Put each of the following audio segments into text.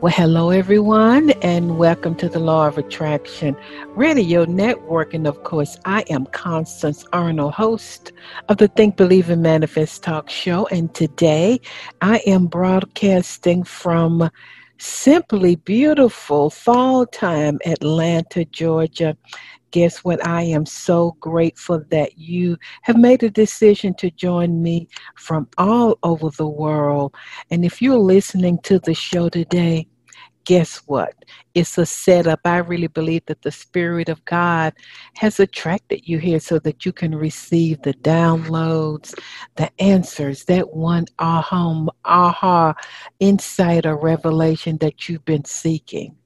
Well, hello, everyone, and welcome to the Law of Attraction Radio Network. And of course, I am Constance Arnold, host of the Think, Believe, and Manifest Talk Show. And today I am broadcasting from simply beautiful fall time, Atlanta, Georgia. Guess what? I am so grateful that you have made a decision to join me from all over the world. And if you're listening to the show today, guess what? It's a setup. I really believe that the Spirit of God has attracted you here so that you can receive the downloads, the answers, that one aha, aha insight or revelation that you've been seeking.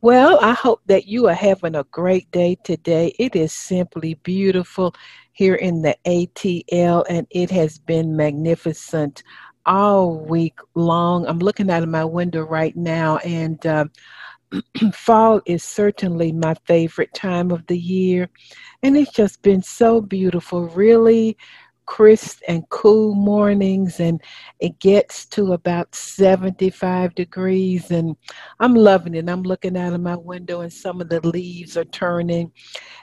Well, I hope that you are having a great day today. It is simply beautiful here in the ATL, and it has been magnificent all week long. I'm looking out of my window right now, and uh, fall is certainly my favorite time of the year. And it's just been so beautiful, really, crisp and cool mornings and it gets to about 75 degrees and i'm loving it. I'm looking out of my window and some of the leaves are turning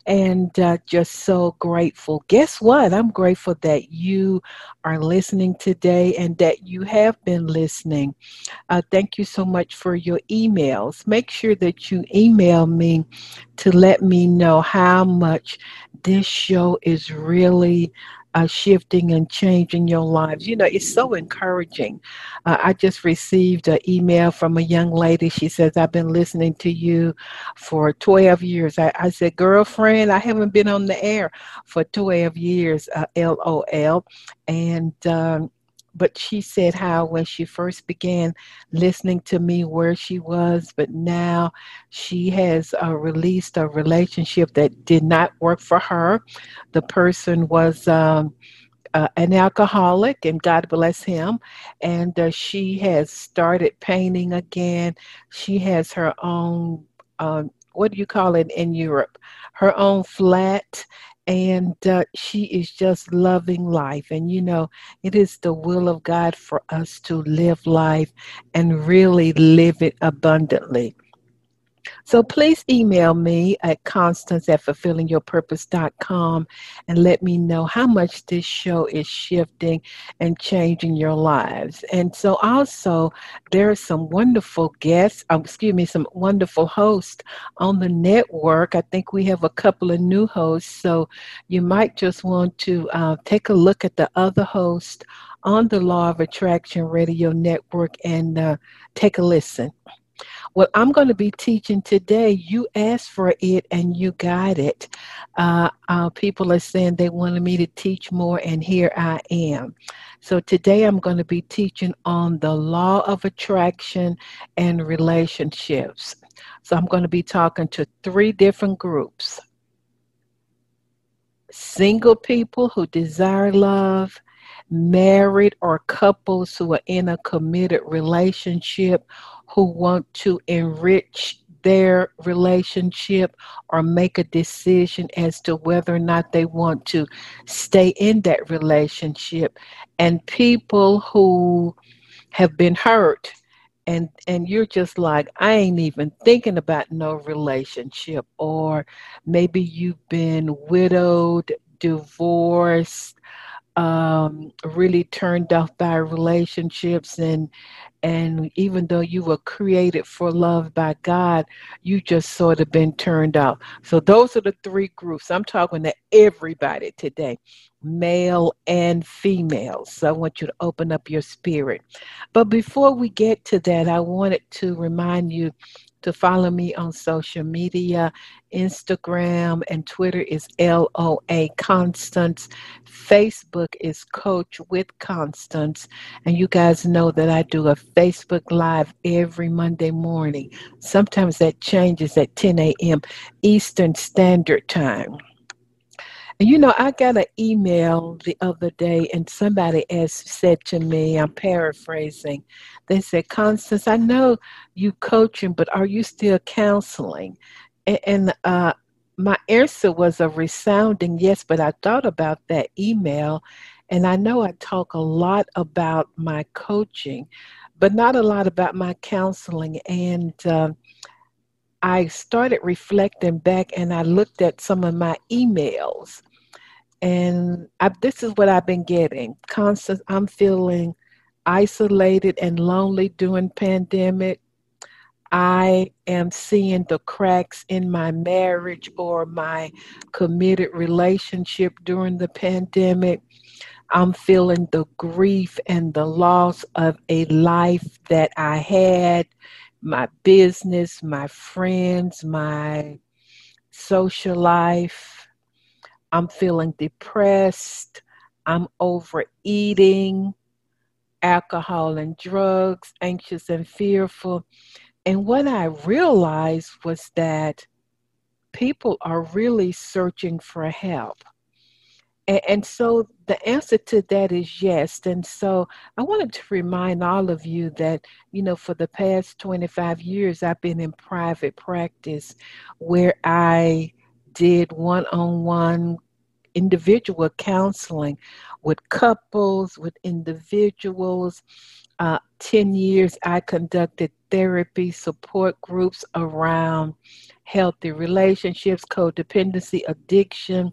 and uh, just so grateful. Guess what? I'm grateful that you are listening today and that you have been listening. Uh, thank you so much for your emails. Make sure that you email me to let me know how much this show is really uh, shifting and changing your lives. You know, it's so encouraging. Uh, I just received an email from a young lady. She says, I've been listening to you for 12 years. I, I said, Girlfriend, I haven't been on the air for 12 years, uh, LOL. And, um, but she said how when she first began listening to me where she was but now she has uh, released a relationship that did not work for her. The person was um, uh, an alcoholic and god bless him and uh, she has started painting again. She has her own um, what do you call it in europe? Her own flat and uh, she is just loving life. And you know, it is the will of God for us to live life and really live it abundantly. So please email me at constance at fulfillingyourpurpose.com and let me know how much this show is shifting and changing your lives. And so also there are some wonderful guests, um, excuse me, some wonderful hosts on the network. I think we have a couple of new hosts, so you might just want to uh, take a look at the other hosts on the Law of Attraction Radio Network and uh, take a listen. What I'm going to be teaching today, you asked for it and you got it. Uh, uh, people are saying they wanted me to teach more, and here I am. So today I'm going to be teaching on the law of attraction and relationships. So I'm going to be talking to three different groups single people who desire love, married or couples who are in a committed relationship who want to enrich their relationship or make a decision as to whether or not they want to stay in that relationship. And people who have been hurt and and you're just like I ain't even thinking about no relationship or maybe you've been widowed divorced um, really turned off by relationships and and even though you were created for love by God, you just sort of been turned off. So those are the three groups. I'm talking to everybody today, male and female. So I want you to open up your spirit. But before we get to that, I wanted to remind you to follow me on social media. Instagram and Twitter is LOA Constance. Facebook is Coach with Constance. And you guys know that I do a Facebook Live every Monday morning. Sometimes that changes at 10 a.m. Eastern Standard Time. You know, I got an email the other day, and somebody has said to me, I'm paraphrasing, they said, Constance, I know you coaching, but are you still counseling? And, and uh, my answer was a resounding yes, but I thought about that email, and I know I talk a lot about my coaching, but not a lot about my counseling. And uh, I started reflecting back and I looked at some of my emails and I, this is what I've been getting. Constance, I'm feeling isolated and lonely during pandemic. I am seeing the cracks in my marriage or my committed relationship during the pandemic. I'm feeling the grief and the loss of a life that I had, my business, my friends, my social life I'm feeling depressed. I'm overeating, alcohol and drugs, anxious and fearful. And what I realized was that people are really searching for help. And, and, so the answer to that is yes. And so I wanted to remind all of you that, you know, for the past 25 years, I've been in private practice where I did one on one individual counseling with couples, with individuals. Uh, 10 years I conducted therapy support groups around healthy relationships, codependency, addiction,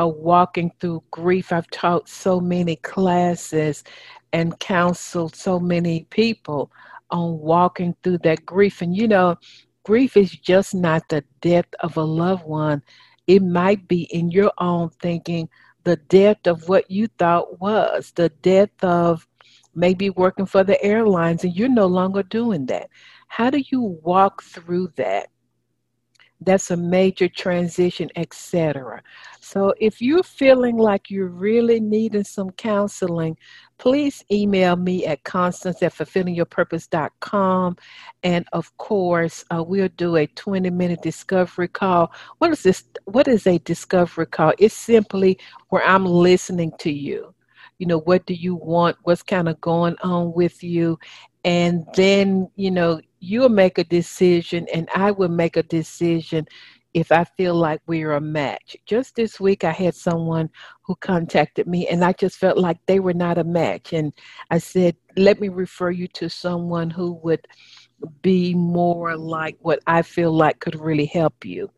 uh, walking through grief. I've taught so many classes and counseled so many people on walking through that grief. And you know, grief is just not the death of a loved one, it might be in your own thinking the death of what you thought was, the death of maybe working for the airlines and you're no longer doing that. How do you walk through that? That's a major transition, etc. So if you're feeling like you're really needing some counseling, please email me at constance at fulfillingyourpurpose.com. And of course, uh, we'll do a 20 minute discovery call. What is this? What is a discovery call? It's simply where I'm listening to you. You know, what do you want? What's kind of going on with you? And then, you know, you'll make a decision and I will make a decision if I feel like we're a match. Just this week, I had someone who contacted me, and I just felt like they were not a match. And I said, let me refer you to someone who would be more like what I feel like could really help you.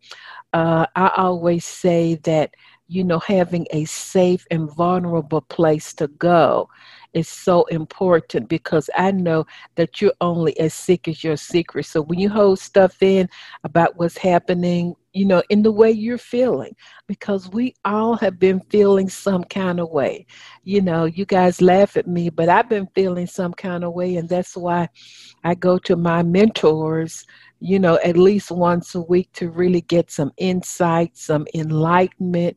Uh, I always say that, you know, having a safe and vulnerable place to go is so important because I know that you're only as sick as your secret. So when you hold stuff in about what's happening, you know, in the way you're feeling, because we all have been feeling some kind of way. You know, you guys laugh at me, but I've been feeling some kind of way, and that's why I go to my mentors you know, at least once a week to really get some insight, some enlightenment,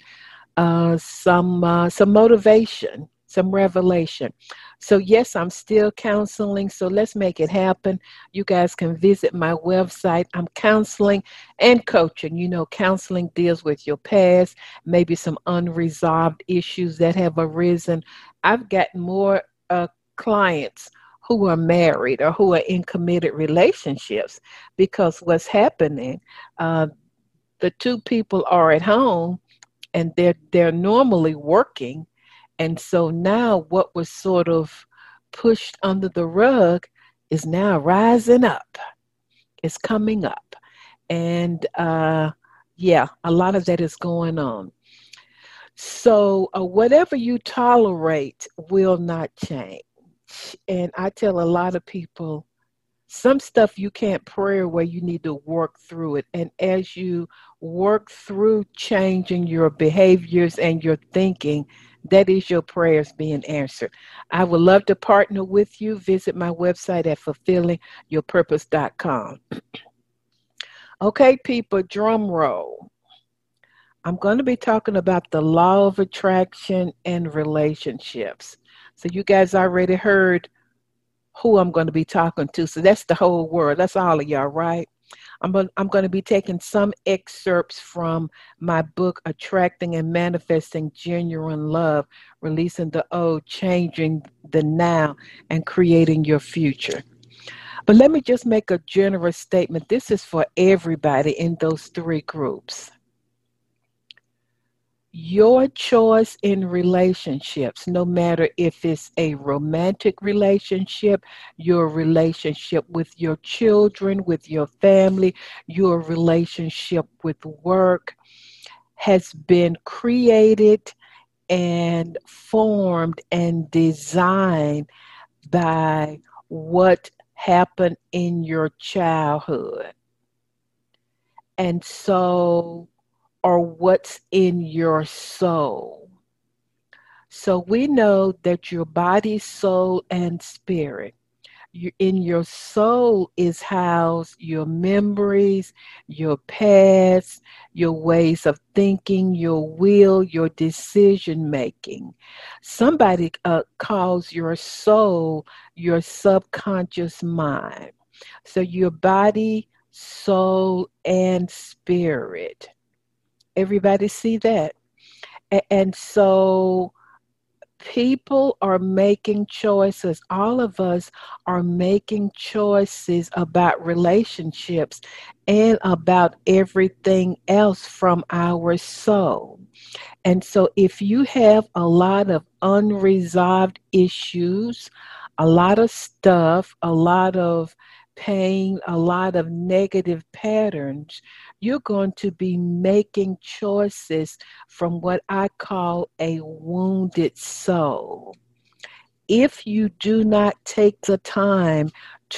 uh, some uh, some motivation some revelation. So, yes, I'm still counseling. So, let's make it happen. You guys can visit my website. I'm counseling and coaching. You know, counseling deals with your past, maybe some unresolved issues that have arisen. I've got more uh, clients who are married or who are in committed relationships because what's happening, uh, the two people are at home and they're they're normally working and so now what was sort of pushed under the rug is now rising up. It's coming up. And uh, yeah, a lot of that is going on. So uh, whatever you tolerate will not change. And I tell a lot of people some stuff you can't pray away, you need to work through it. And as you work through changing your behaviors and your thinking, that is your prayers being answered. I would love to partner with you. Visit my website at fulfillingyourpurpose.com. Okay, people, drum roll. I'm going to be talking about the law of attraction and relationships. So, you guys already heard who I'm going to be talking to. So, that's the whole world. That's all of y'all, right? I'm, I'm going to be taking some excerpts from my book, Attracting and Manifesting Genuine Love, Releasing the Old, Changing the Now, and Creating Your Future. But let me just make a generous statement. This is for everybody in those three groups your choice in relationships, no matter if it's a romantic relationship, your relationship with your children, with your family, your relationship with work, has been created and formed and designed by what happened in your childhood. And so or what's in your soul. So we know that your body, soul, and spirit. in your soul is housed your memories, your past, your ways of thinking, your will, your decision making. Somebody uh, calls your soul your subconscious mind. So your body, soul, and spirit Everybody see that? And so people are making choices. All of us are making choices about relationships and about everything else from our soul. And so, if you have a lot of unresolved issues, a lot of stuff, a lot of pain, a lot of negative patterns, you're going to be making choices from what I call a wounded soul. If you do not take the time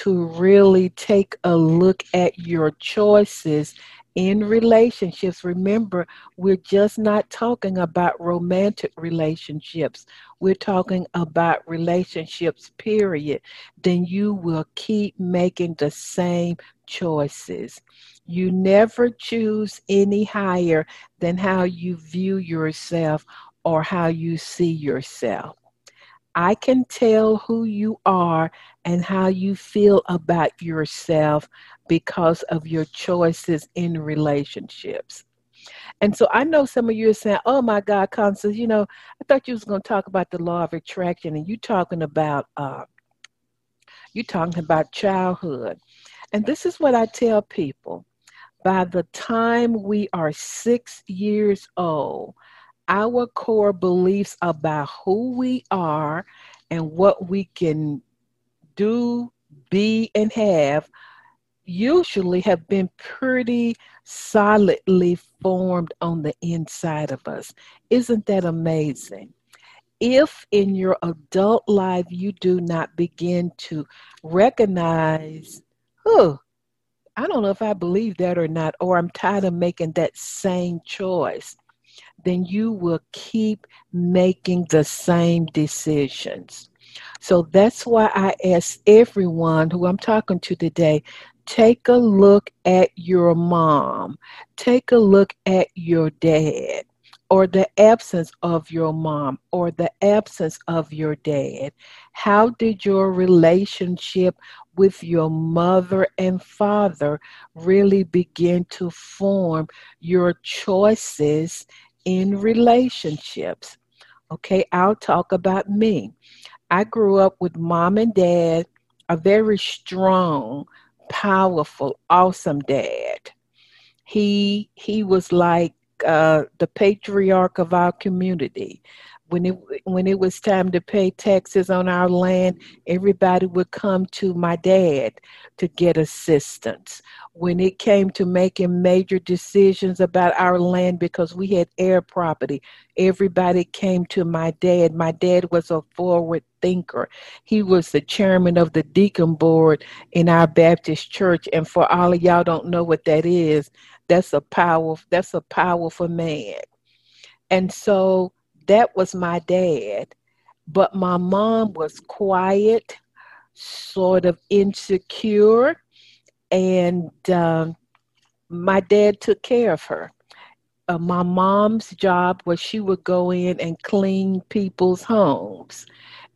to really take a look at your choices in relationships, remember, we're just not talking about romantic relationships. We're talking about relationships, period. Then you will keep making the same choices. You never choose any higher than how you view yourself or how you see yourself. I can tell who you are and how you feel about yourself because of your choices in relationships. And so I know some of you are saying, "Oh my God, Constance, you know, I thought you was going to talk about the law of attraction, and you talking about uh, you talking about childhood." And this is what I tell people: by the time we are six years old, our core beliefs about who we are and what we can do, be, and have usually have been pretty solidly formed on the inside of us. Isn't that amazing? If in your adult life you do not begin to recognize, oh, I don't know if I believe that or not, or I'm tired of making that same choice then you will keep making the same decisions. So that's why I ask everyone who I'm talking to today take a look at your mom, take a look at your dad, or the absence of your mom, or the absence of your dad. How did your relationship with your mother and father really begin to form your choices in relationships. Okay, I'll talk about me. I grew up with mom and dad, a very strong, powerful, awesome dad. He he was like uh, the patriarch of our community when it when it was time to pay taxes on our land, everybody would come to my dad to get assistance. When it came to making major decisions about our land because we had heir property, everybody came to my dad. My dad was a forward thinker. He was the chairman of the deacon board in our Baptist church and for all of y'all don't know what that is, that's a power that's a powerful man. And so that was my dad. But my mom was quiet, sort of insecure, and um, my dad took care of her. Uh, my mom's job was she would go in and clean people's homes.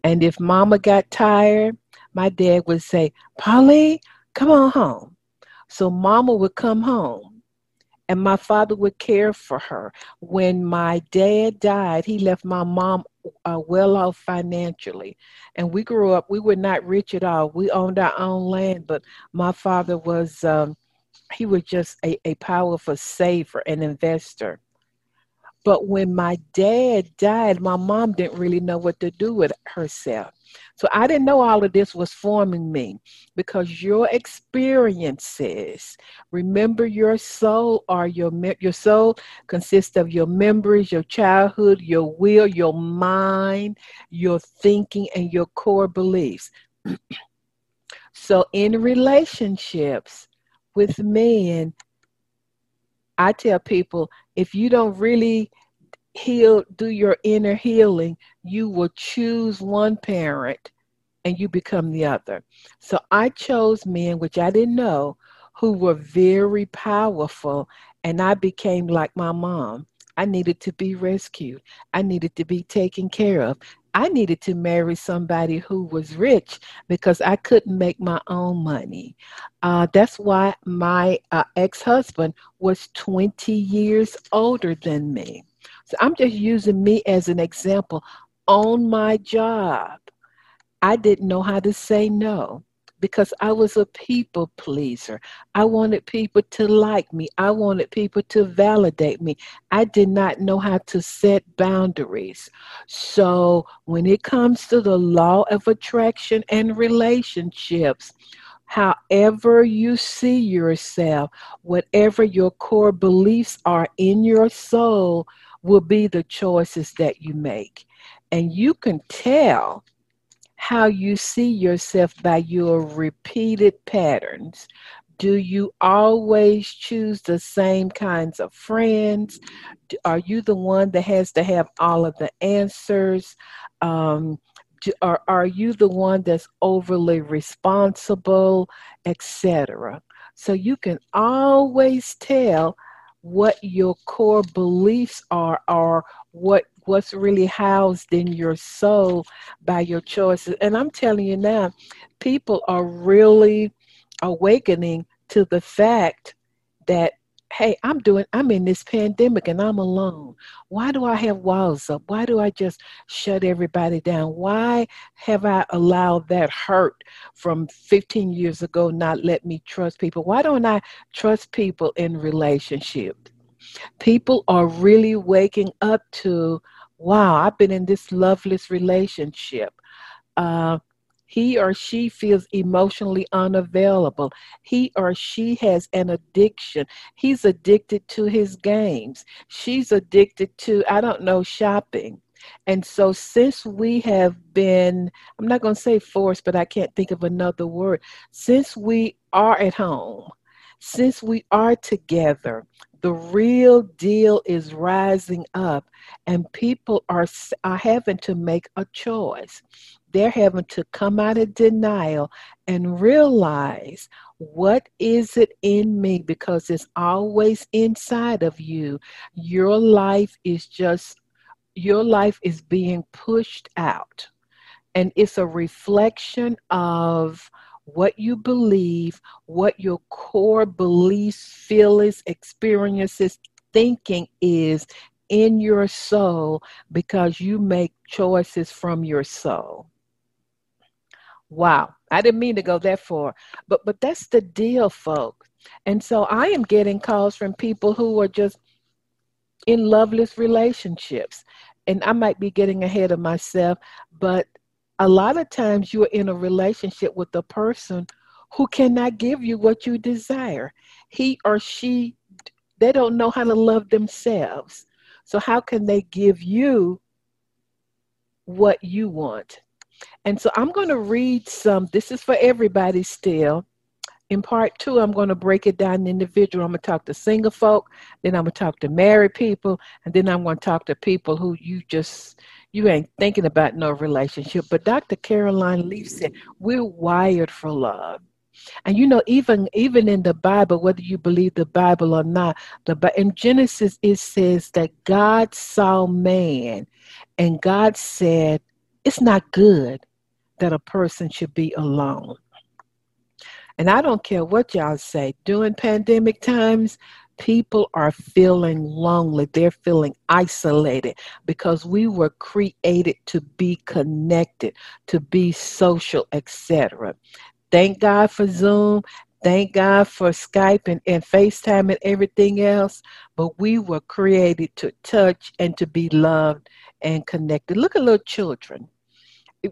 And if mama got tired, my dad would say, Polly, come on home. So mama would come home and my father would care for her. When my dad died, he left my mom uh, well off financially. And we grew up, we were not rich at all. We owned our own land, but my father was, um, he was just a, a powerful saver and investor. But when my dad died, my mom didn't really know what to do with herself. So I didn't know all of this was forming me because your experiences, remember your soul or your your soul consists of your memories, your childhood, your will, your mind, your thinking and your core beliefs. so in relationships with men, I tell people if you don't really heal, do your inner healing, you will choose one parent and you become the other. So I chose men, which I didn't know, who were very powerful, and I became like my mom. I needed to be rescued. I needed to be taken care of. I needed to marry somebody who was rich because I couldn't make my own money. Uh, that's why my uh, ex husband was 20 years older than me. So I'm just using me as an example. On my job, I didn't know how to say no because I was a people pleaser. I wanted people to like me. I wanted people to validate me. I did not know how to set boundaries. So when it comes to the law of attraction and relationships, however you see yourself, whatever your core beliefs are in your soul, will be the choices that you make. And you can tell how you see yourself by your repeated patterns. Do you always choose the same kinds of friends? Are you the one that has to have all of the answers? Um, do, are, are you the one that's overly responsible, etc.? So you can always tell what your core beliefs are or what what's really housed in your soul by your choices. And I'm telling you now, people are really awakening to the fact that hey, I'm doing, I'm in this pandemic and I'm alone. Why do I have walls up? Why do I just shut everybody down? Why have I allowed that hurt from 15 years ago not let me trust people? Why don't I trust people in relationships? People are really waking up to wow, I've been in this loveless relationship. Uh, he or she feels emotionally unavailable. He or she has an addiction. He's addicted to his games. She's addicted to, I don't know, shopping. And so, since we have been, I'm not going to say forced, but I can't think of another word, since we are at home, since we are together, the real deal is rising up and people are, are having to make a choice they're having to come out of denial and realize what is it in me? Because it's always inside of you. Your life is just your life is being pushed out. And it's a reflection of what you believe, what your core beliefs, feelings, experiences, thinking is in your soul because you make choices from your soul. Wow, I didn't mean to go that far, but but that's the deal, folks. And so I am getting calls from people who are just in loveless relationships. And I might be getting ahead of myself, but a lot of times you're in a relationship with a person who cannot give you what you desire. He or she, they don't know how to love themselves. So, how can they give you what you want? And so, I'm going to read some, this is for everybody still. In part two, I'm going to break it down individual. I'm going to talk to single folk, then I'm going to talk to married people, and then I'm going to talk to people who you just you ain't thinking about no relationship. But Dr. Caroline Leaf said, we're wired for love. And you know, even even in the Bible, whether you believe the Bible or not, the in Genesis it says that God saw man, and God said, "It's not good that a person should be alone." And I don't care what y'all say. During pandemic times, people are feeling lonely. They're feeling isolated because we were created to be connected to be social etc thank god for zoom. Thank god for skype and, and facetime and everything else. But we were created to touch and to be loved and connected. Look at little children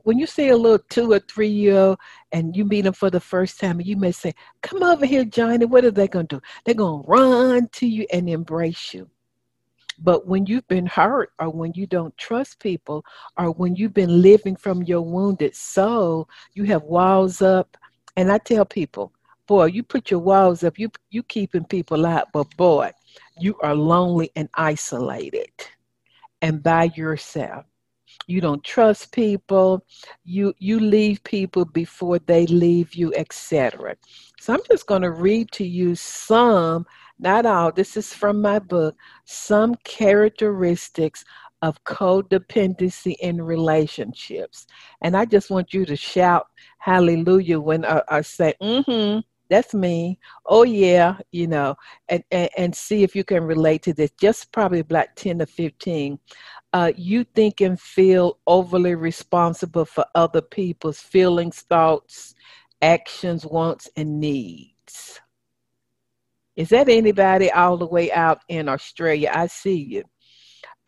when you see a little two or three year old and you meet them for the first time, you may say, Come over here, Johnny. What are they going to do? They're going to run to you and embrace you. But when you've been hurt, or when you don't trust people, or when you've been living from your wounded soul, you have walls up. And I tell people, boy, you put your walls up, you you keeping people out, but boy, you are lonely and isolated and by yourself you don't trust people. You you leave people before they leave you etc so i'm just going to read to you some not all this is from my book some characteristics of codependency in relationships. And i just want you to shout hallelujah when i, I say mm-hmm that's me oh yeah you know and, and, and see if you can relate to this. Just probably about 10 to 15 uh, you think and feel overly responsible for other people's feelings thoughts actions wants and needs. Is that anybody all the way out in australia? I see you.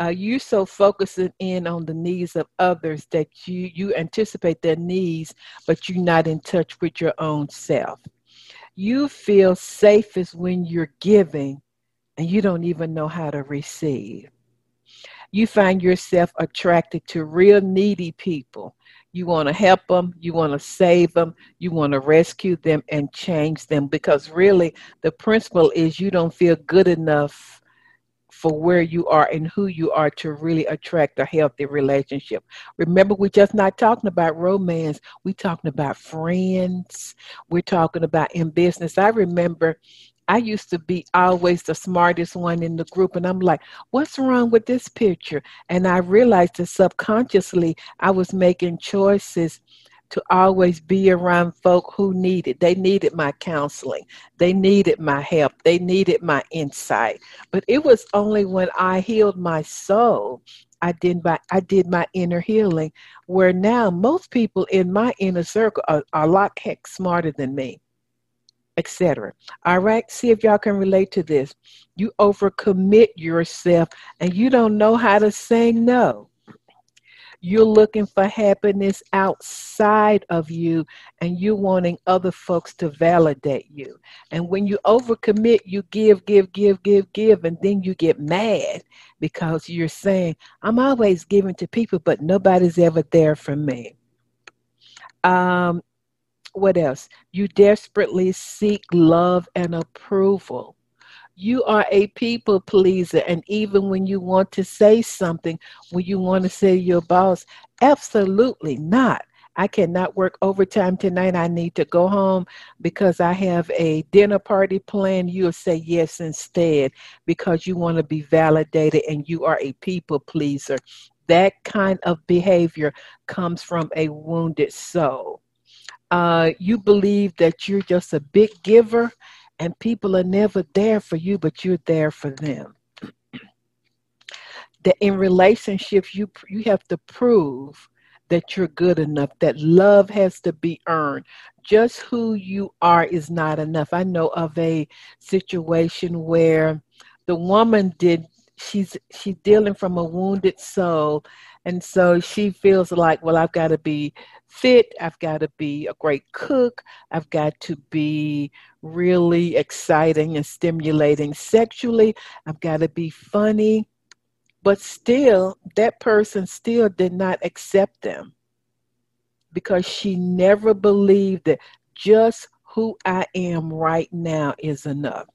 Uh, you so focusing in on the needs of others that you you anticipate their needs but you're not in touch with your own self you feel safest when you're giving and you don't even know how to receive. You find yourself attracted to real needy people. You want to help them, you want to save them, you want to rescue them and change them because really the principle is you don't feel good enough for where you are and who you are to really attract a healthy relationship. Remember, we're just not talking about romance, we're talking about friends, we're talking about in business. I remember I used to be always the smartest one in the group, and I'm like, what's wrong with this picture? And I realized that subconsciously I was making choices to always be around folk who needed. They needed my counseling. They needed my help. They needed my insight. But it was only when I healed my soul I did my I did my inner healing, where now most people in my inner circle are, are a lot heck smarter than me, etc. All right, see if y'all can relate to this. You overcommit yourself, and you don't know how to say no. You're looking for happiness outside of you and you're wanting other folks to validate you. And when you overcommit, you give, give, give, give, give, and then you get mad because you're saying, I'm always giving to people, but nobody's ever there for me. Um, what else? You desperately seek love and approval. You are a people pleaser. And even when you want to say something, when you want to say to your boss, absolutely not. I cannot work overtime tonight. I need to go home because I have a dinner party planned. You'll say yes instead because you want to be validated and you are a people pleaser. That kind of behavior comes from a wounded soul. Uh, you believe that you're just a big giver and people are never there for you, but you're there for them. that in relationships, you you have to prove that you're good enough. That love has to be earned. Just who you are is not enough. I know of a situation where the woman did she's she's dealing from a wounded soul and so she feels like well i've got to be fit i've got to be a great cook i've got to be really exciting and stimulating sexually i've got to be funny but still that person still did not accept them because she never believed that just who i am right now is enough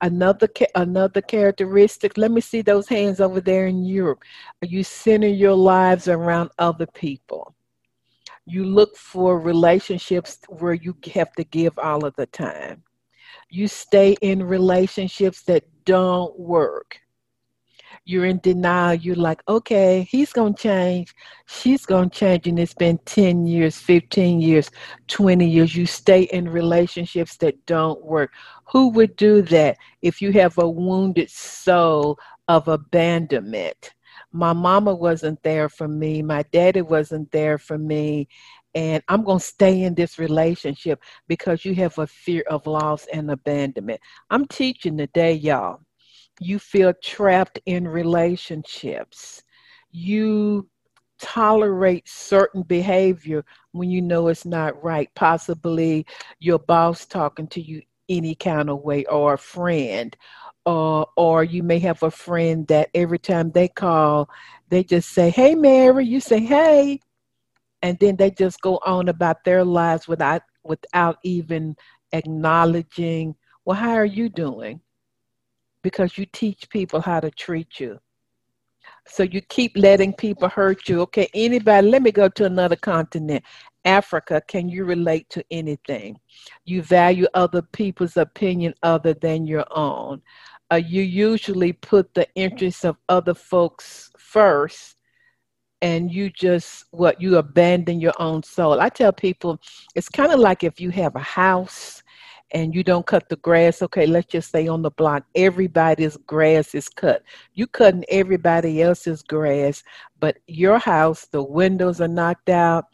Another another characteristic. Let me see those hands over there in Europe. You center your lives around other people. You look for relationships where you have to give all of the time. You stay in relationships that don't work. You're in denial. You're like, okay, he's going to change. She's going to change. And it's been 10 years, 15 years, 20 years. You stay in relationships that don't work. Who would do that if you have a wounded soul of abandonment? My mama wasn't there for me. My daddy wasn't there for me and I'm going to stay in this relationship because you have a fear of loss and abandonment. I'm teaching today, y'all. You feel trapped in relationships. You tolerate certain behavior when you know it's not right. Possibly your boss talking to you any kind of way, or a friend, uh, or you may have a friend that every time they call, they just say, Hey, Mary. You say, Hey and then they just go on about their lives without without even acknowledging well how are you doing? Because you teach people how to treat you. So you keep letting people hurt you. Okay anybody let me go to another continent. Africa can you relate to anything? You value other people's opinion other than your own uh, you usually put the interests of other folks first and you just what you abandon your own soul. I tell people it's kind of like if you have a house and you don't cut the grass, okay, let's just say on the block, everybody's grass is cut. You cutting everybody else's grass, but your house, the windows are knocked out,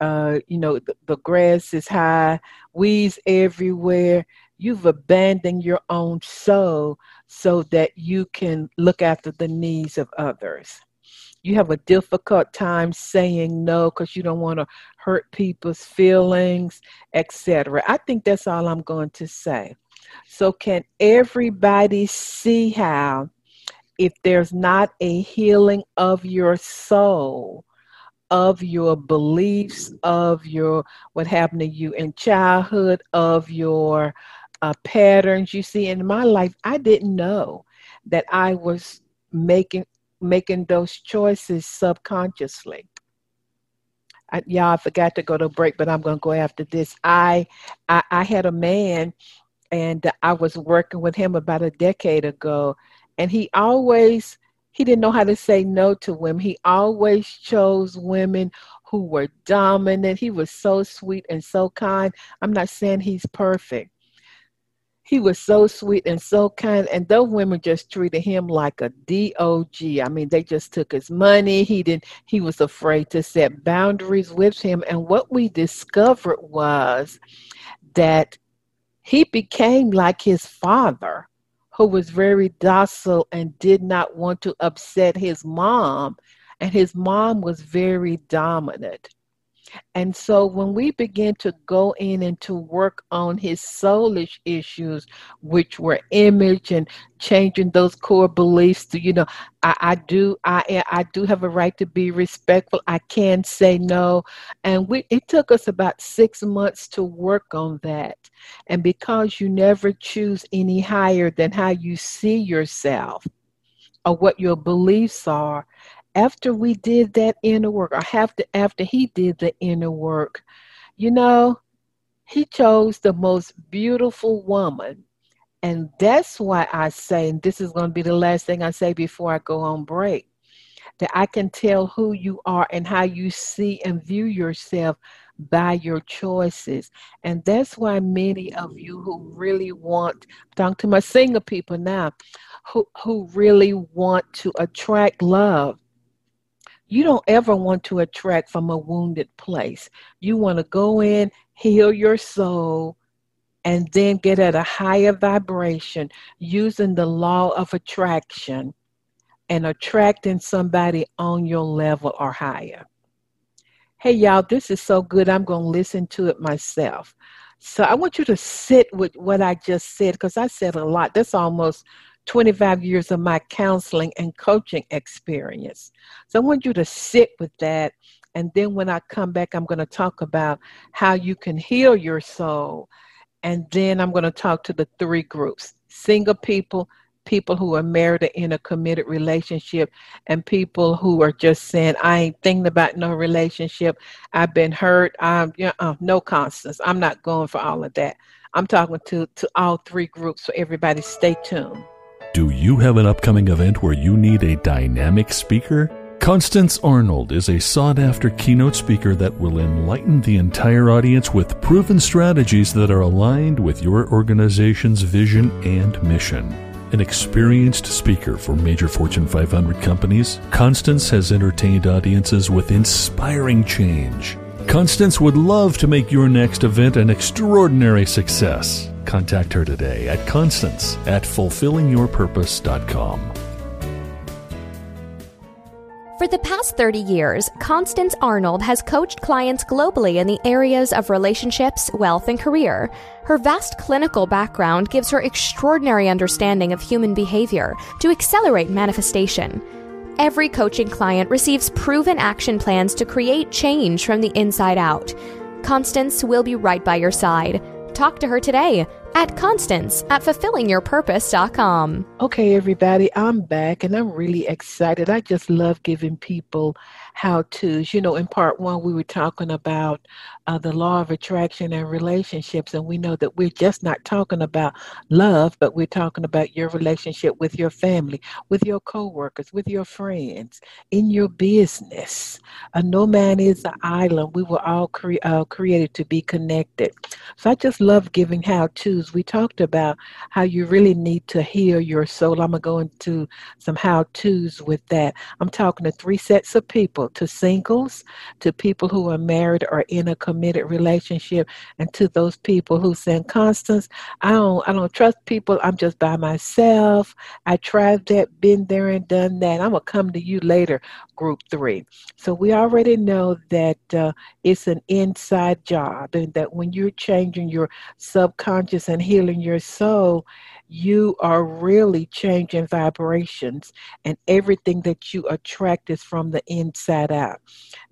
uh, you know, the, the grass is high, weeds everywhere. You've abandoned your own soul so that you can look after the needs of others you have a difficult time saying no because you don't want to hurt people's feelings, etc. I think that's all I'm going to say. So, can everybody see how, if there's not a healing of your soul, of your beliefs, of your what happened to you in childhood, of your uh, patterns you see in my life, I didn't know that I was making making those choices subconsciously. I, yeah, I forgot to go to break, but I'm going to go after this. I, I, I had a man, and I was working with him about a decade ago, and he always he didn't know how to say no to women. He always chose women who were dominant. He was so sweet and so kind. I'm not saying he's perfect, he was so sweet and so kind and those women just treated him like a dog i mean they just took his money. He didn't he was afraid to set boundaries with him. And what we discovered was that he became like his father who was very docile and did not want to upset his mom. And his mom was very dominant and so when we begin to go in and to work on his soulish issues, which were image and changing those core beliefs to, you know, I, I do I I do have a right to be respectful. I can say no. And we it took us about six months to work on that. And because you never choose any higher than how you see yourself or what your beliefs are, after we did that inner work, or after after he did the inner work, you know, he chose the most beautiful woman. And that's why I say, and this is going to be the last thing I say before I go on break, that I can tell who you are and how you see and view yourself by your choices. And that's why many of you who really want, talk to my single people now, who, who really want to attract love, you don't ever want to attract from a wounded place. You want to go in, heal your soul, and then get at a higher vibration using the law of attraction and attracting somebody on your level or higher. Hey, y'all, this is so good. I'm going to listen to it myself. So I want you to sit with what I just said because I said a lot. That's almost 25 years of my counseling and coaching experience. So I want you to sit with that. And then when I come back, I'm going to talk about how you can heal your soul. And then I'm going to talk to the three groups single people, people who are married or in a committed relationship and people who are just saying, I ain't thinking about no relationship. I've been hurt. I'm you know, uh, no constance. I'm not going for all of that. I'm talking to, to all three groups, so everybody stay tuned. Do you have an upcoming event where you need a dynamic speaker? Constance Arnold is a sought after keynote speaker that will enlighten the entire audience with proven strategies that are aligned with your organization's vision and mission. An experienced speaker for major Fortune 500 companies, Constance has entertained audiences with inspiring change. Constance would love to make your next event an extraordinary success. Contact her today at constance at fulfillingyourpurpose.com. For the past 30 years, Constance Arnold has coached clients globally in the areas of relationships, wealth, and career. Her vast clinical background gives her extraordinary understanding of human behavior to accelerate manifestation. Every coaching client receives proven action plans to create change from the inside out. Constance will be right by your side. Talk to her today at Constance at fulfillingyourpurpose.com. Okay, everybody, I'm back and I'm really excited. I just love giving people how to's. You know, in part one, we were talking about uh, the law of attraction and relationships, and we know that we're just not talking about love, but we're talking about your relationship with your family, with your coworkers, with your friends, in your business. Uh, no man is an island. We were all cre- uh, created to be connected. So I just love giving how to's. We talked about how you really need to heal your soul. I'm going to go into some how to's with that. I'm talking to three sets of people people, to singles, to people who are married or in a committed relationship, and to those people who say, Constance, I don't I don't trust people. I'm just by myself. I tried that, been there and done that. I'm gonna come to you later, group three. So we already know that uh, it's an inside job, and that when you're changing your subconscious and healing your soul, you are really changing vibrations, and everything that you attract is from the inside out.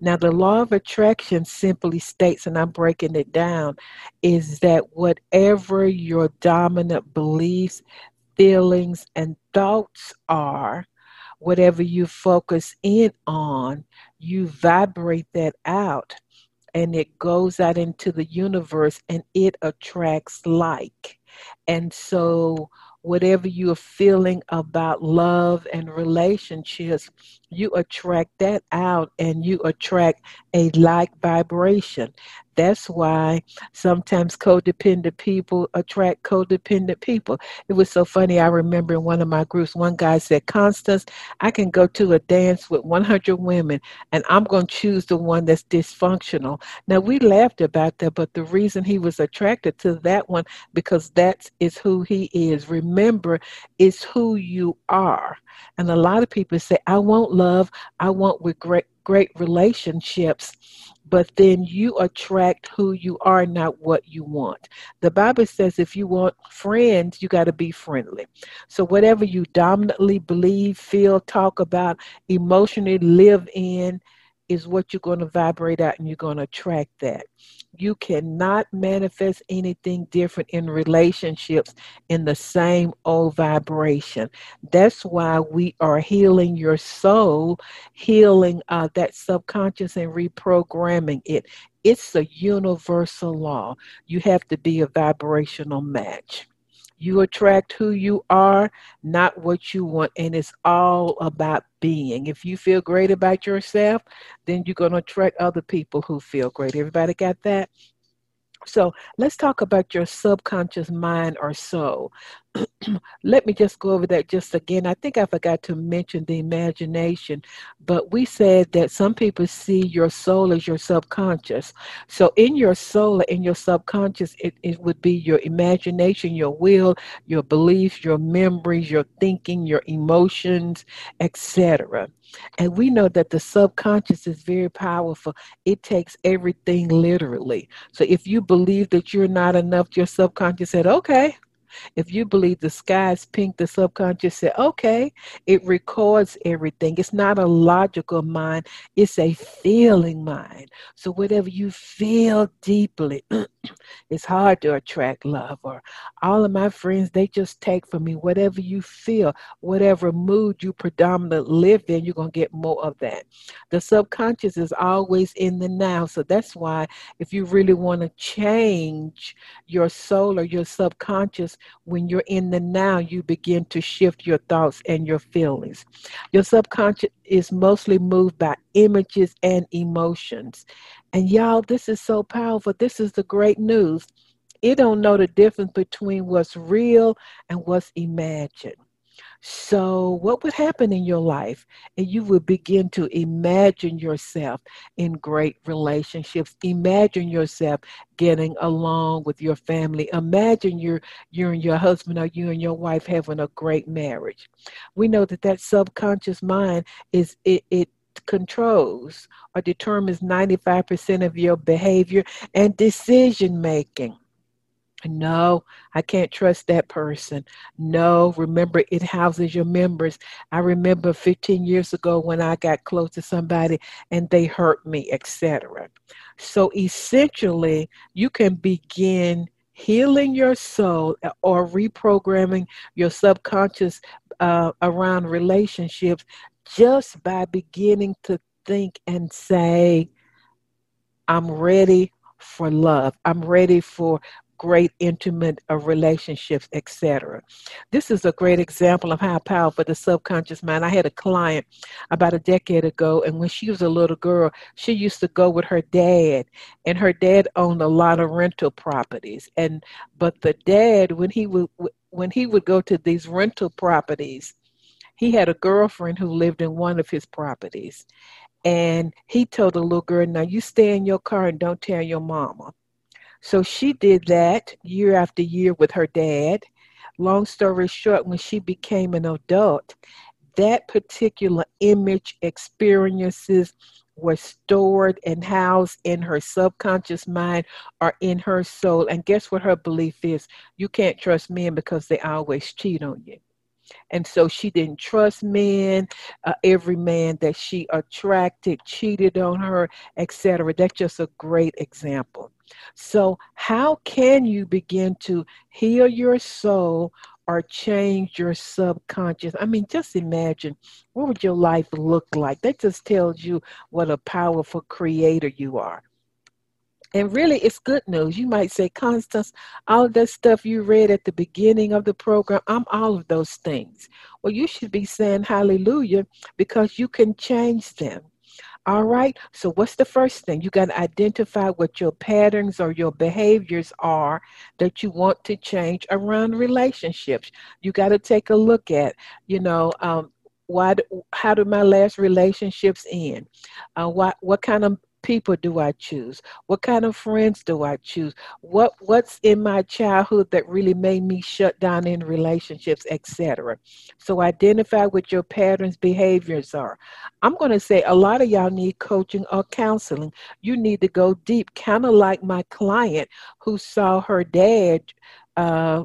Now, the law of attraction simply states, and I'm breaking it down, is that whatever your dominant beliefs, feelings, and thoughts are, whatever you focus in on, you vibrate that out and it goes out into the universe and it attracts like. And so, whatever you're feeling about love and relationships, you attract that out and you attract a like vibration. That's why sometimes codependent people attract codependent people. It was so funny. I remember in one of my groups, one guy said, Constance, I can go to a dance with 100 women and I'm going to choose the one that's dysfunctional. Now, we laughed about that, but the reason he was attracted to that one, because that is who he is. Remember, it's who you are. And a lot of people say, I want love, I want with great, relationships but then you attract who you are, not what you want. The Bible says if you want friends, you got to be friendly. So, whatever you dominantly believe, feel, talk about, emotionally live in, is what you're going to vibrate out and you're going to attract that. You cannot manifest anything different in relationships in the same old vibration. That's why we are healing your soul, healing uh, that subconscious and reprogramming it. It's a universal law. You have to be a vibrational match. You attract who you are, not what you want. And it's all about being. If you feel great about yourself, then you're going to attract other people who feel great. Everybody got that? So let's talk about your subconscious mind or soul. Let me just go over that just again. I think I forgot to mention the imagination, but we said that some people see your soul as your subconscious. So in your soul, in your subconscious, it, it would be your imagination, your will, your beliefs, your memories, your thinking, your emotions, etc. And we know that the subconscious is very powerful. It takes everything literally. So if you believe that you're not enough, your subconscious said, okay. If you believe the sky is pink, the subconscious said, okay. It records everything. It's not a logical mind, it's a feeling mind. So whatever you feel deeply, it's hard to attract love or all of my friends they just take from me whatever you feel whatever mood you predominantly live in you're going to get more of that. The subconscious is always in the now so that's why if you really want to change your soul or your subconscious when you're in the now you begin to shift your thoughts and your feelings. Your subconscious is mostly moved by images and emotions and y'all, this is so powerful. This is the great news. It don't know the difference between what's real and what's imagined. So, what would happen in your life? And you would begin to imagine yourself in great relationships. Imagine yourself getting along with your family. Imagine you're, you and your husband or you and your wife having a great marriage. We know that that subconscious mind is it, it controls or determines 95% of your behavior and decision making. No, I can't trust that person. No, remember it houses your members. I remember 15 years ago when I got close to somebody and they hurt me, etc. So essentially, you can begin healing your soul or reprogramming your subconscious uh, around relationships just by beginning to think and say, I'm ready for love. I'm ready for great intimate uh, relationships, etc. This is a great example of how powerful the subconscious mind. I had a client about a decade ago, and when she was a little girl, she used to go with her dad, and her dad owned a lot of rental properties. And but the dad, when he would when he would go to these rental properties, he had a girlfriend who lived in one of his properties. And he told the little girl, Now you stay in your car and don't tell your mama. So she did that year after year with her dad. Long story short, when she became an adult, that particular image experiences were stored and housed in her subconscious mind or in her soul. And guess what her belief is? You can't trust men because they always cheat on you and so she didn't trust men uh, every man that she attracted cheated on her etc that's just a great example so how can you begin to heal your soul or change your subconscious i mean just imagine what would your life look like that just tells you what a powerful creator you are and really, it's good news. You might say, Constance, all that stuff you read at the beginning of the program, I'm all of those things. Well, you should be saying hallelujah because you can change them. All right. So, what's the first thing? You got to identify what your patterns or your behaviors are that you want to change around relationships. You got to take a look at, you know, um, why? How do my last relationships end? Uh, what what kind of people do I choose? What kind of friends do I choose? What what's in my childhood that really made me shut down in relationships, etc. So identify what your patterns, behaviors are. I'm going to say a lot of y'all need coaching or counseling. You need to go deep, kind of like my client who saw her dad uh,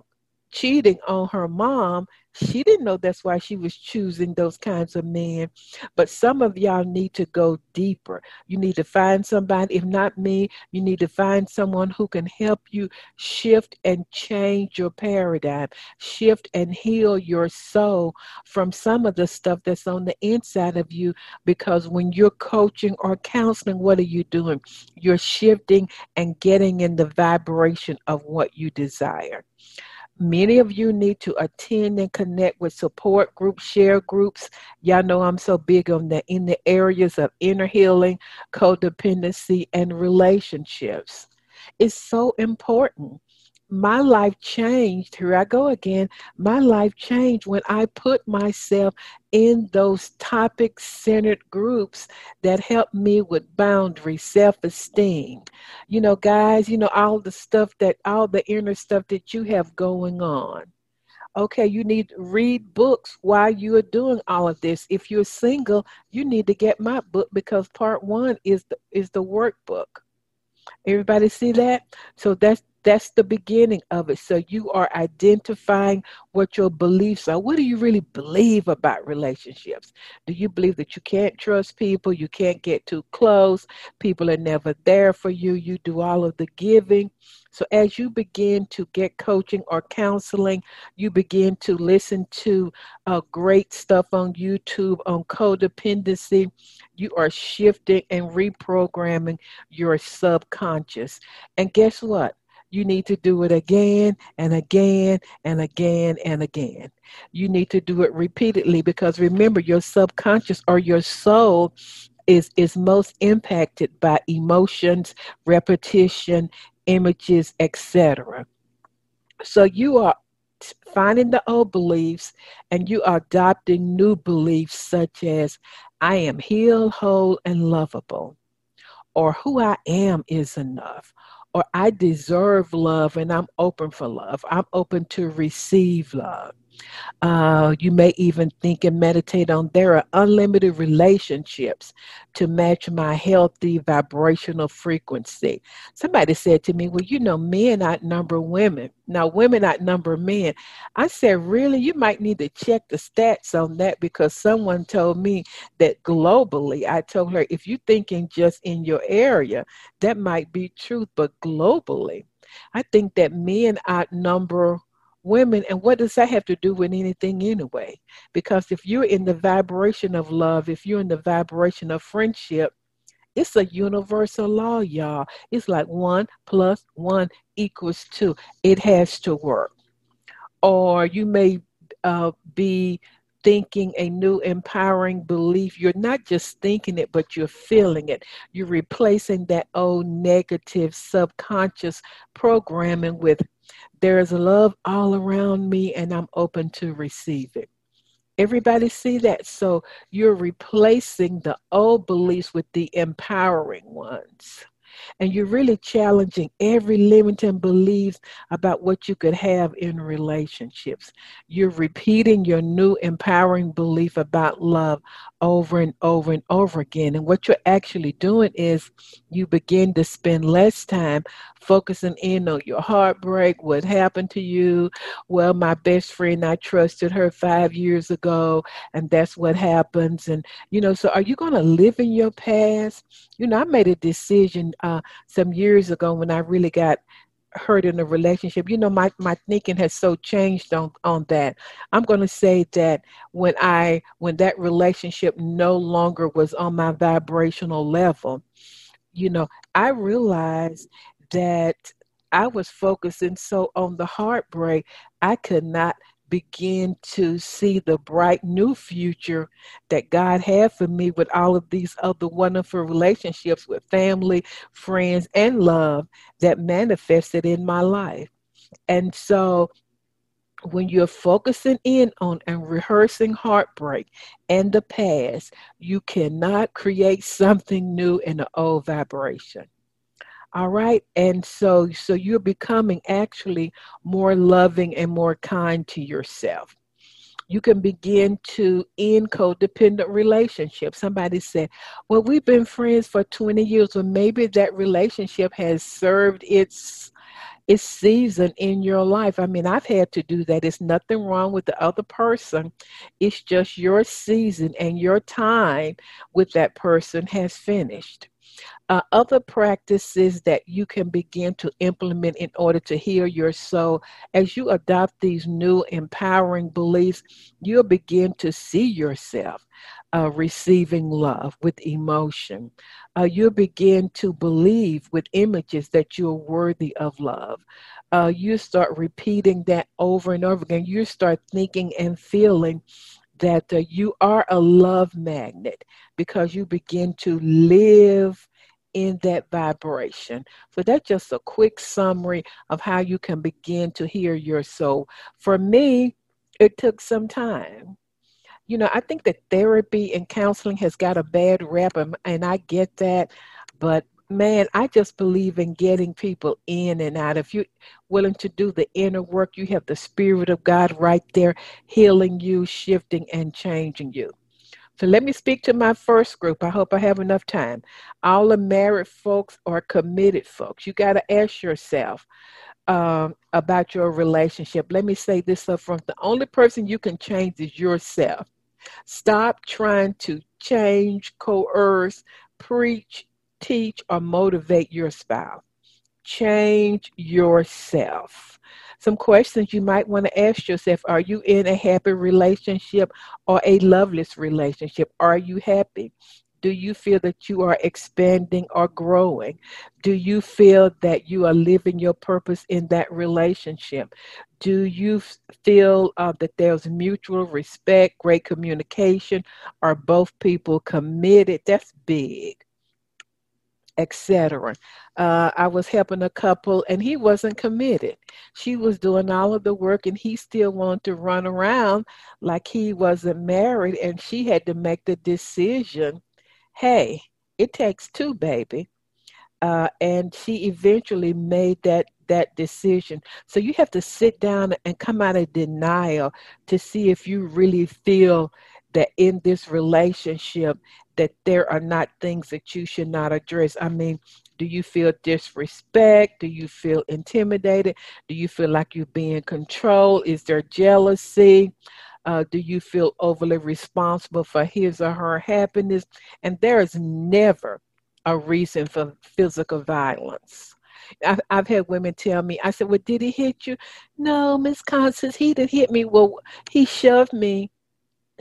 cheating on her mom she didn't know that's why she was choosing those kinds of men. But some of y'all need to go deeper. You need to find somebody, if not me, you need to find someone who can help you shift and change your paradigm, shift and heal your soul from some of the stuff that's on the inside of you. Because when you're coaching or counseling, what are you doing? You're shifting and getting in the vibration of what you desire. Many of you need to attend and connect with support groups, share groups. Y'all know I'm so big on that in the areas of inner healing, codependency, and relationships. It's so important my life changed. Here I go again. My life changed when I put myself in those topic centered groups that help me with boundaries, self esteem. You know, guys, you know, all the stuff that, all the inner stuff that you have going on. Okay, you need to read books while you are doing all of this. If you're single, you need to get my book because part one is the, is the workbook. Everybody see that? So that's that's the beginning of it. So you are identifying what your beliefs are. What do you really believe about relationships? Do you believe that you can't trust people? You can't get too close? People are never there for you. You do all of the giving. So as you begin to get coaching or counseling, you begin to listen to uh, great stuff on YouTube on codependency. You are shifting and reprogramming your subconscious. And guess what? You need to do it again and again and again and again. You need to do it repeatedly because remember, your subconscious or your soul is, is most impacted by emotions, repetition, images, etc. So you are finding the old beliefs and you are adopting new beliefs such as I am healed, whole, and lovable, or who I am is enough, or I deserve love and I'm open for love. I'm open to receive love. Uh, you may even think and meditate on there are unlimited relationships to match my healthy vibrational frequency. Somebody said to me, Well, you know, men outnumber women. Now, women outnumber men. I said, Really? You might need to check the stats on that because someone told me that globally, I told her, if you're thinking just in your area, that might be truth, but globally, I think that men outnumber women and what does that have to do with anything anyway? Because if you're in the vibration of love if you're in the vibration of friendship it's a universal law y'all. It's like one plus one equals two. It has to work. Or you may uh, be thinking a new empowering belief. You're not just thinking it, but you're feeling it. You're replacing that old negative subconscious programming with there is love all around me and I'm open to receive it. Everybody see that? So you're replacing the old beliefs with the empowering ones and you're really challenging every limiting belief about what you could have in relationships. You're repeating your new empowering belief about love over and over and over again. And what you're actually doing is you begin to spend less time focusing in on your heartbreak, what happened to you. Well, my best friend, I trusted her five years ago, and that's what happens. And, you know, so are you going to live in your past? You know, I made a decision uh, some years ago when I really got hurt in a relationship. You know my my thinking has so changed on on that. I'm going to say that when i when that relationship no longer was on my vibrational level you know i realized that i was focusing so on the heartbreak i could not begin to see the bright new future that God had for me with all of these other wonderful relationships with family, friends, and love that manifested in my life. And so when you're focusing in on and rehearsing heartbreak and the past, you cannot create something new in the old vibration all right and so so you're becoming actually more loving and more kind to yourself you can begin to end codependent relationships. Somebody said, Well, we've been friends for 20 years. Well, maybe that relationship has served its its season in your life. I mean, I've had to do that. It's nothing wrong with the other person. It's just your season and your time with that person has finished uh, other practices that you can begin to implement in order to heal your soul. As you adopt these new empowering beliefs, you'll begin to see yourself uh, receiving love with emotion. Uh, you'll begin to believe with images that you're worthy of love. Uh, you start repeating that over and over again. You start thinking and feeling that uh, you are a love magnet because you begin to live in that vibration. So that's just a quick summary of how you can begin to hear your soul. For me, it took some time. You know, I think that therapy and counseling has got a bad rep, and I get that, but man, I just believe in getting people in and out. If you're willing to do the inner work, you have the Spirit of God right there healing you, shifting, and changing you. So let me speak to my first group. I hope I have enough time. All the married folks are committed folks. You got to ask yourself um, about your relationship, let me say this up front. The only person you can change is yourself. Stop trying to change, coerce, preach, teach, or motivate your spouse. Change yourself. Some questions you might want to ask yourself Are you in a happy relationship or a loveless relationship? Are you happy? Do you feel that you are expanding or growing? Do you feel that you are living your purpose in that relationship? Do you feel uh, that there's mutual respect, great communication? Are both people committed? That's big etc. Uh, I was helping a couple and he wasn't committed. She was doing all of the work and he still wanted to run around like he wasn't married. And she had to make the decision hey, it takes two, baby. Uh, and she eventually made that that decision. So you have to sit down and come out of denial to see if you really feel that in this relationship that there are not things that you should not address. I mean, do you feel disrespect? Do you feel intimidated? Do you feel like you're being controlled? Is there jealousy? Uh, do you feel overly responsible for his or her happiness? And there is never a reason for physical violence. I've, I've had women tell me, I said, Well, did he hit you? No, Miss Constance, he didn't hit me. Well, he shoved me,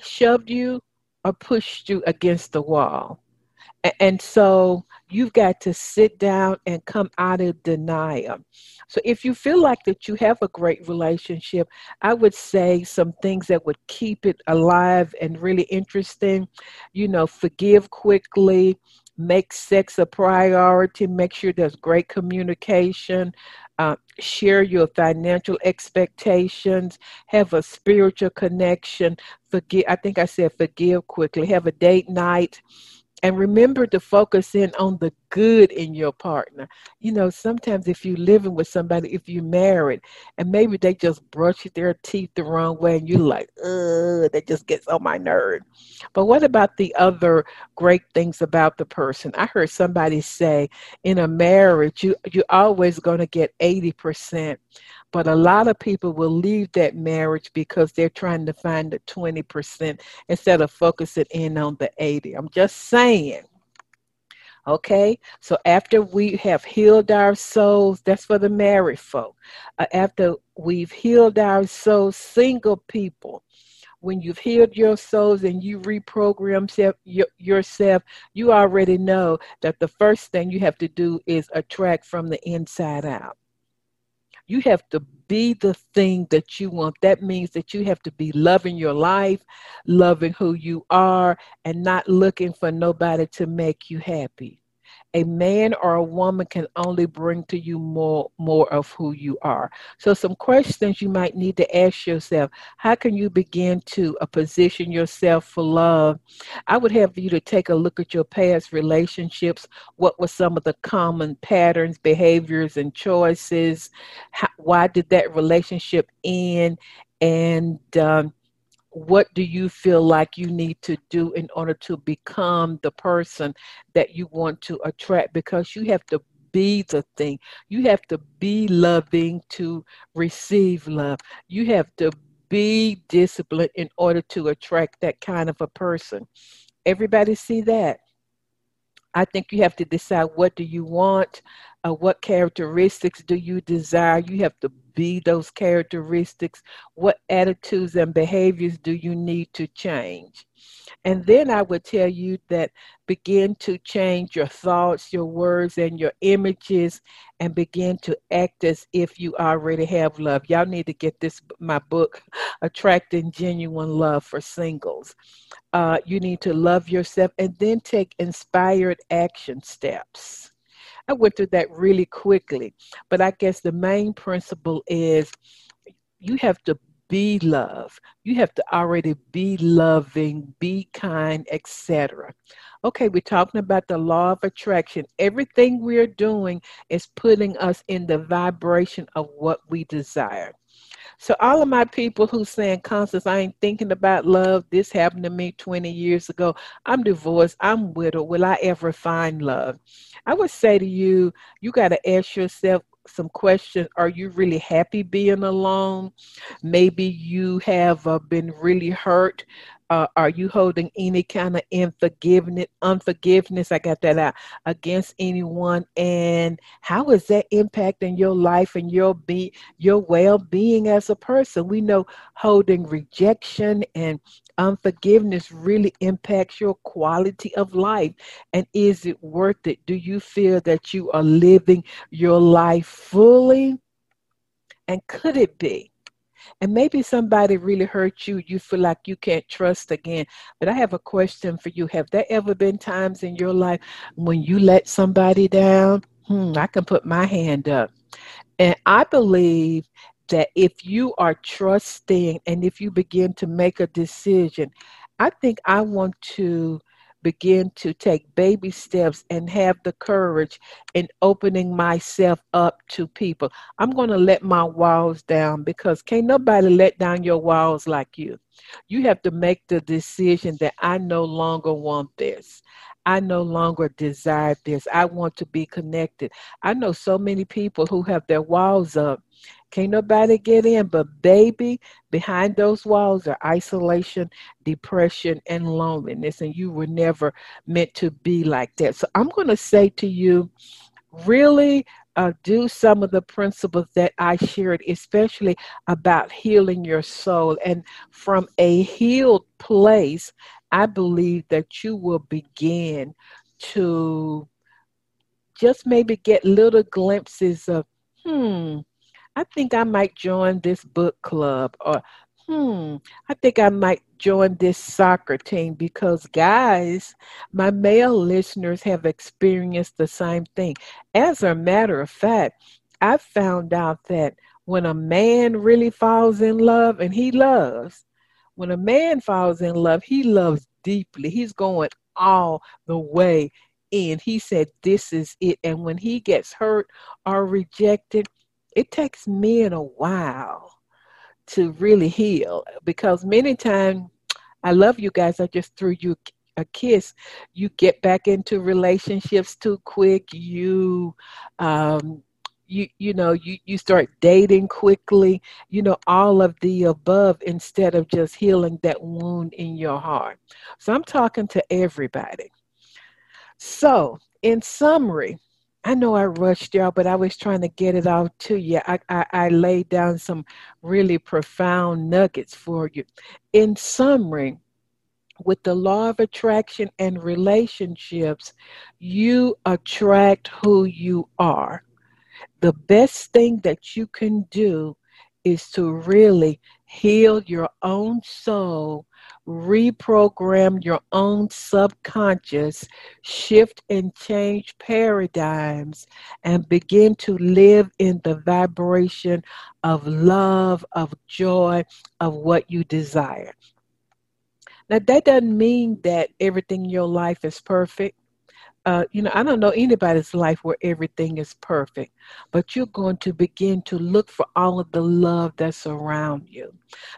shoved you, or pushed you against the wall. And so you've got to sit down and come out of denial. So if you feel like that you have a great relationship, I would say some things that would keep it alive and really interesting. You know, forgive quickly, make sex a priority, make sure there's great communication, uh, share your financial expectations, have a spiritual connection, forgive. I think I said forgive quickly, have a date night and remember to focus in on the good in your partner. You know, sometimes if you're living with somebody, if you're married, and maybe they just brush their teeth the wrong way, and you're like, ugh, that just gets on my nerve. But what about the other great things about the person? I heard somebody say in a marriage, you, you're always going to get 80% but a lot of people will leave that marriage because they're trying to find the 20% instead of focusing in on the 80. I'm just saying. Okay, so after we have healed our souls, that's for the married folk. Uh, after we've healed our souls, single people, when you've healed your souls and you reprogram self, yourself, you already know that the first thing you have to do is attract from the inside out. You have to be the thing that you want. That means that you have to be loving your life, loving who you are, and not looking for nobody to make you happy a man or a woman can only bring to you more more of who you are. So some questions you might need to ask yourself. How can you begin to uh, position yourself for love? I would have you to take a look at your past relationships. What were some of the common patterns behaviors and choices? How, why did that relationship end? And um, what do you feel like you need to do in order to become the person that you want to attract? Because you have to be the thing. You have to be loving to receive love. You have to be disciplined in order to attract that kind of a person. Everybody see that? I think you have to decide what do you want uh, what characteristics do you desire? You have to be those characteristics? What attitudes and behaviors do you need to change? And then I would tell you that begin to change your thoughts, your words, and your images, and begin to act as if you already have love. Y'all need to get this, my book, Attracting Genuine Love for Singles. Uh, you need to love yourself and then take inspired action steps. I went through that really quickly, but I guess the main principle is you have to be love. You have to already be loving, be kind, etc. Okay, we're talking about the law of attraction. Everything we're doing is putting us in the vibration of what we desire. So all of my people who saying, Constance, I ain't thinking about love. This happened to me 20 years ago. I'm divorced. I'm widowed. Will I ever find love? I would say to you, you got to ask yourself, some questions. Are you really happy being alone? Maybe you have uh, been really hurt. Uh, are you holding any kind of unforgiveness? Unforgiveness, I got that out against anyone, and how is that impacting your life and your be your well-being as a person? We know holding rejection and unforgiveness really impacts your quality of life. And is it worth it? Do you feel that you are living your life fully? And could it be? And maybe somebody really hurt you, you feel like you can't trust again. But I have a question for you. Have there ever been times in your life when you let somebody down? Hmm, I can put my hand up. And I believe that if you are trusting and if you begin to make a decision, I think I want to begin to take baby steps and have the courage in opening myself up to people. I'm going to let my walls down because can't nobody let down your walls like you. You have to make the decision that I no longer want this. I no longer desire this. I want to be connected. I know so many people who have their walls up can't nobody get in, but baby, behind those walls are isolation, depression, and loneliness. And you were never meant to be like that. So I'm going to say to you, really uh, do some of the principles that I shared, especially about healing your soul. And from a healed place, I believe that you will begin to just maybe get little glimpses of, hmm, I think I might join this book club or hmm, I think I might join this soccer team because, guys, my male listeners have experienced the same thing. As a matter of fact, I found out that when a man really falls in love, and he loves, when a man falls in love, he loves deeply. He's going all the way in. He said, This is it. And when he gets hurt or rejected, it takes men a while to really heal because many times I love you guys. I just threw you a kiss. You get back into relationships too quick. You, um, you, you know, you, you start dating quickly. You know, all of the above instead of just healing that wound in your heart. So I'm talking to everybody. So, in summary, I know I rushed y'all, but I was trying to get it out to you. I, I, I laid down some really profound nuggets for you. In summary, with the law of attraction and relationships, you attract who you are. The best thing that you can do is to really heal your own soul reprogram your own subconscious, shift and change paradigms, and begin to live in the vibration of love, of joy, of what you desire. Now, that doesn't mean that everything in your life is perfect uh, you know, I don't know anybody's life where everything is perfect, but you're going to begin to look for all of the love that's around you.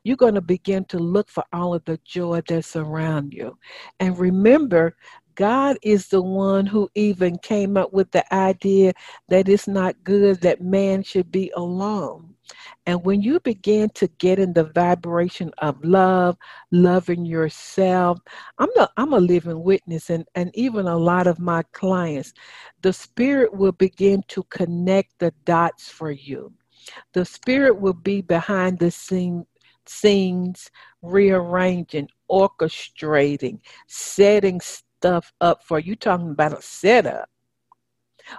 You're going to begin to look for all of the joy that's around you. And remember, God is the one who even came up with the idea that it's not good that man should be alone. And when you begin to get in the vibration of love, loving yourself, I'm a, I'm a living witness, and, and even a lot of my clients, the Spirit will begin to connect the dots for you. The Spirit will be behind the scene, scenes, rearranging, orchestrating, setting stuff up for you. Talking about a setup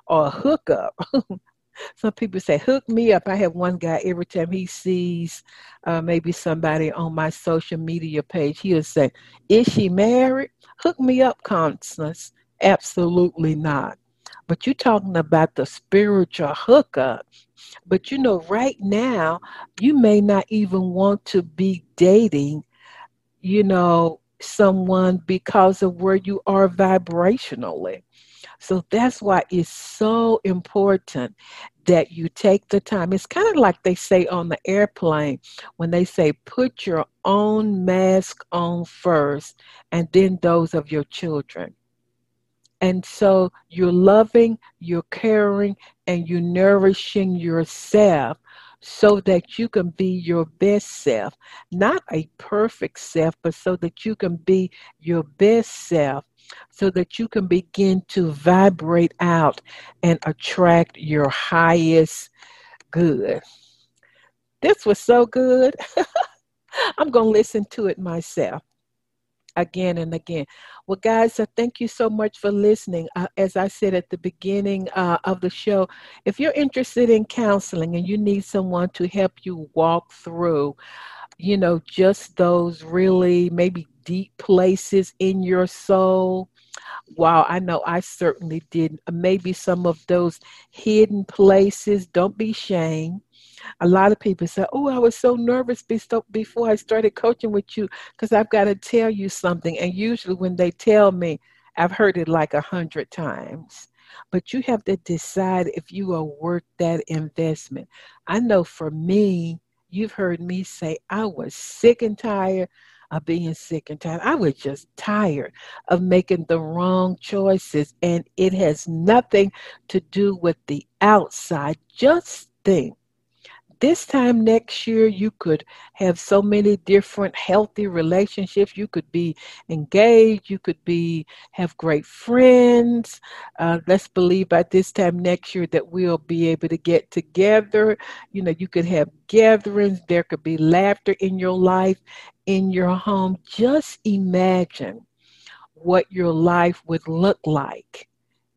or a hookup. some people say hook me up. I have one guy every time he sees uh, maybe somebody on my social media page he'll say is she married? Hook me up constance. Absolutely not. But you're talking about the spiritual hookup. But you know right now you may not even want to be dating you know someone because of where you are vibrationally so that's why it's so important that you take the time. It's kind of like they say on the airplane when they say, put your own mask on first and then those of your children. And so you're loving, you're caring, and you're nourishing yourself so that you can be your best self. Not a perfect self, but so that you can be your best self, so that you can begin to vibrate out and attract your highest good. This was so good. I'm going to listen to it myself again and again. Well, guys, uh, thank you so much for listening. Uh, as I said at the beginning uh, of the show, if you're interested in counseling and you need someone to help you walk through, you know, just those really maybe deep places in your soul. Wow, I know I certainly did. Uh, maybe some of those hidden places. Don't be shamed a lot of people say, Oh, I was so nervous before I started coaching with you because I've got to tell you something. And usually, when they tell me, I've heard it like a hundred times. But you have to decide if you are worth that investment. I know for me, you've heard me say, I was sick and tired of being sick and tired. I was just tired of making the wrong choices. And it has nothing to do with the outside. Just think this time next year, you could have so many different healthy relationships. You could be engaged. You could be have great friends. Uh, let's believe by this time next year that we'll be able to get together. You know, you could have gatherings. There could be laughter in your life, in your home. Just imagine what your life would look like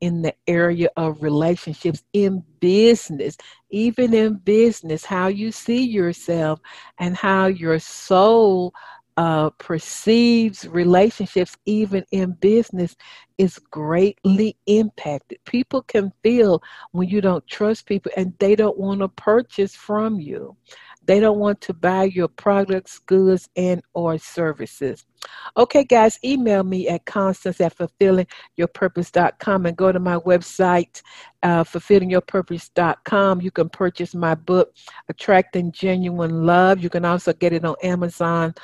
in the area of relationships in business, even in business, how you see yourself and how your soul uh, perceives relationships, even in business, is greatly impacted. People can feel when you don't trust people and they don't want to purchase from you. They don't want to buy your products, goods, and or services. Okay, guys, email me at constance at fulfillingyourpurpose.com and go to my website, uh, fulfillingyourpurpose.com. You can purchase my book, Attracting Genuine Love. You can also get it on Amazon.com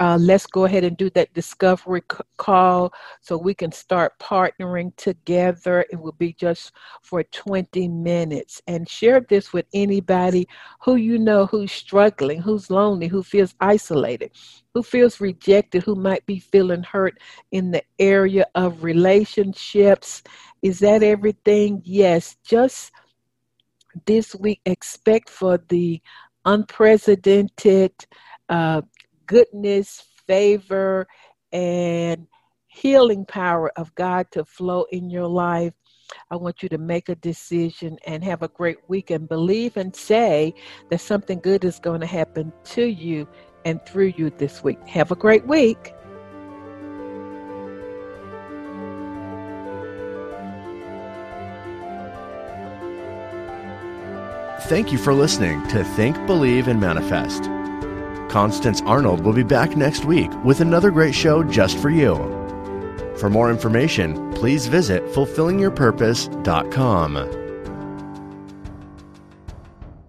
uh, let's go ahead and do that discovery c- call so we can start partnering together. It will be just for 20 minutes. And share this with anybody who you know who's struggling, who's lonely, who feels isolated, who feels rejected, who might be feeling hurt in the area of relationships. Is that everything? Yes. Just this week, expect for the unprecedented. Uh, goodness, favor, and healing power of God to flow in your life. I want you to make a decision and have a great week and believe and say that something good is going to happen to you and through you this week. Have a great week. Thank you for listening to Think, Believe, and Manifest. Constance Arnold will be back next week with another great show just for you. For more information, please visit fulfillingyourpurpose.com.